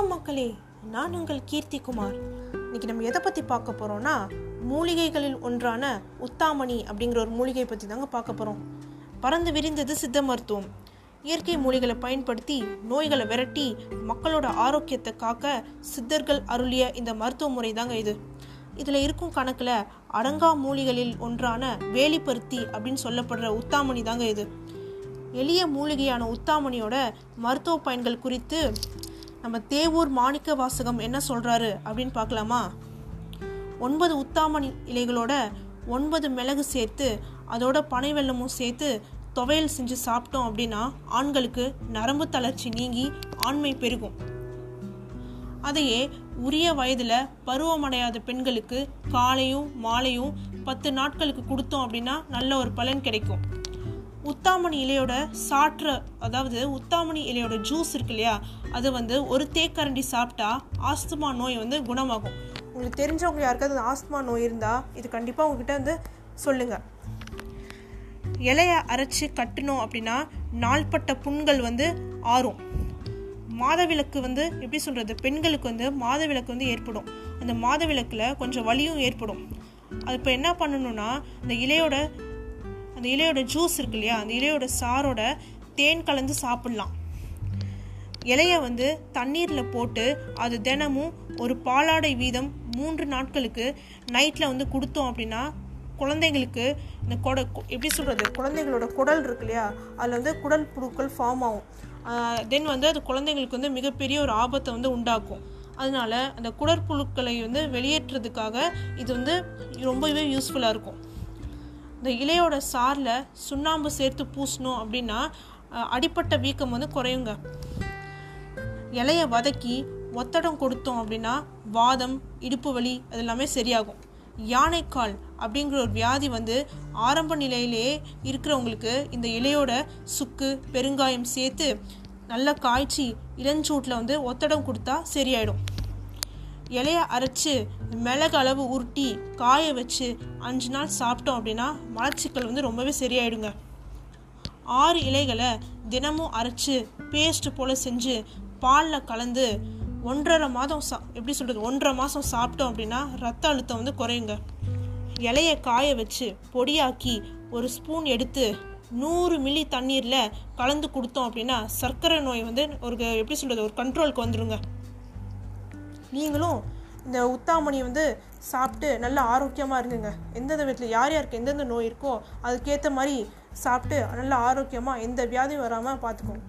மக்களே நான் உங்கள் கீர்த்திகுமார் இன்னைக்கு நம்ம எதை பற்றி பார்க்க போகிறோம்னா மூலிகைகளில் ஒன்றான உத்தாமணி அப்படிங்கிற ஒரு மூலிகை பற்றி தாங்க பார்க்க போகிறோம் பறந்து விரிந்தது சித்த மருத்துவம். இயற்கை மூலிகளை பயன்படுத்தி நோய்களை விரட்டி மக்களோட ஆரோக்கியத்தை காக்க சித்தர்கள் அருளிய இந்த மருத்துவ முறை தாங்க இது. இதில் இருக்கும் கணக்கில் அடங்கா மூலிகளில் ஒன்றான வேலிப்பருத்தி அப்படின்னு சொல்லப்படுற உத்தாமணி தாங்க இது. எளிய மூலிகையான உத்தாமணியோட மருத்துவ பயன்கள் குறித்து நம்ம தேவூர் மாணிக்க வாசகம் என்ன சொல்கிறாரு அப்படின்னு பார்க்கலாமா? ஒன்பது உத்தாமணி இலைகளோட ஒன்பது மிளகு சேர்த்து அதோட பனை வெள்ளமும் சேர்த்து துவையல் செஞ்சு சாப்பிட்டோம் அப்படின்னா ஆண்களுக்கு நரம்பு தளர்ச்சி நீங்கி ஆண்மை பெருகும். அதையே உரிய வயதில் பருவமடையாத பெண்களுக்கு காலையும் மாலையும் பத்து நாட்களுக்கு கொடுத்தோம் அப்படின்னா நல்ல ஒரு பலன் கிடைக்கும். உத்தாமணி இலையோட சாற்று அதாவது உத்தாமணி இலையோட ஜூஸ் இருக்கு இல்லையா அது வந்து ஒரு தேக்கரண்டி சாப்பிட்டா ஆஸ்துமா நோய் வந்து குணமாகும். உங்களுக்கு தெரிஞ்சவங்க யாருக்காவது ஆஸ்துமா நோய் இருந்தால் இது கண்டிப்பாக உங்ககிட்ட வந்து சொல்லுங்கள் இலையை அரைச்சி கட்டணும் அப்படின்னா நாள்பட்ட புண்கள் வந்து ஆறும். மாதவிளக்கு வந்து எப்படி சொல்கிறது பெண்களுக்கு வந்து மாதவிளக்கு வந்து ஏற்படும். அந்த மாதவிளக்கில் கொஞ்சம் வலியும் ஏற்படும். அது இப்போ என்ன பண்ணணும்னா அந்த இலையோட அந்த இலையோட ஜூஸ் இருக்கு இல்லையா அந்த இலையோட சாரோட தேன் கலந்து சாப்பிட்லாம். இலையை வந்து தண்ணீரில் போட்டு அது தினமும் ஒரு பாலாடை வீதம் மூன்று நாட்களுக்கு நைட்டில் வந்து கொடுத்தோம் அப்படின்னா குழந்தைங்களுக்கு இந்த கொட எப்படி சொல்கிறது குழந்தைங்களோட குடல் இருக்கு இல்லையா அதில் வந்து குடல் புழுக்கள் ஃபார்ம் ஆகும். தென் வந்து அது குழந்தைங்களுக்கு வந்து மிகப்பெரிய ஒரு ஆபத்தை வந்து உண்டாக்கும். அதனால அந்த குடற்புழுக்களை வந்து வெளியேற்றுறதுக்காக இது வந்து ரொம்பவே யூஸ்ஃபுல்லாக இருக்கும். இந்த இலையோட சாரில் சுண்ணாம்பு சேர்த்து பூசணும் அப்படின்னா அடிப்பட்ட வீக்கம் வந்து குறையுங்க. இலையை வதக்கி ஒத்தடம் கொடுத்தோம் அப்படின்னா வாதம் இடுப்பு வலி அது எல்லாமே சரியாகும். யானைக்கால் அப்படிங்கிற ஒரு வியாதி வந்து ஆரம்ப நிலையிலேயே இருக்கிறவங்களுக்கு இந்த இலையோட சுக்கு பெருங்காயம் சேர்த்து நல்லா காய்ச்சி இளஞ்சூட்டில் வந்து ஒத்தடம் கொடுத்தா சரியாயிடும். இலைய அரைச்சி மிளகு அளவு உருட்டி காய வச்சு அஞ்சு நாள் சாப்பிட்டோம் அப்படின்னா மலச்சிக்கல் வந்து ரொம்பவே சரியாயிடுங்க. ஆறு இலைகளை தினமும் அரைச்சி பேஸ்ட் போல் செஞ்சு பாலில் கலந்து ஒன்றரை மாதம் சா எப்படி சொல்கிறது ஒன்றரை மாதம் சாப்பிட்டோம் அப்படின்னா ரத்த அழுத்தம் வந்து குறையுங்க. இலையை காய வச்சு பொடியாக்கி ஒரு ஸ்பூன் எடுத்து நூறு மில்லி தண்ணீரில் கலந்து கொடுத்தோம் அப்படின்னா சர்க்கரை நோய் வந்து ஒரு எப்படி சொல்கிறது ஒரு கண்ட்ரோலுக்கு வந்துடுங்க நீங்களும் இந்த உத்தாமணி வந்து சாப்பிட்டு நல்ல ஆரோக்கியமாக இருங்குங்க. எந்தெந்த வீட்டில் யார் யாருக்கு எந்தெந்த நோய் இருக்கோ அதுக்கேற்ற மாதிரி சாப்பிட்டு நல்ல ஆரோக்கியமாக எந்த வியாதியும் வராமல் பார்த்துக்கோங்க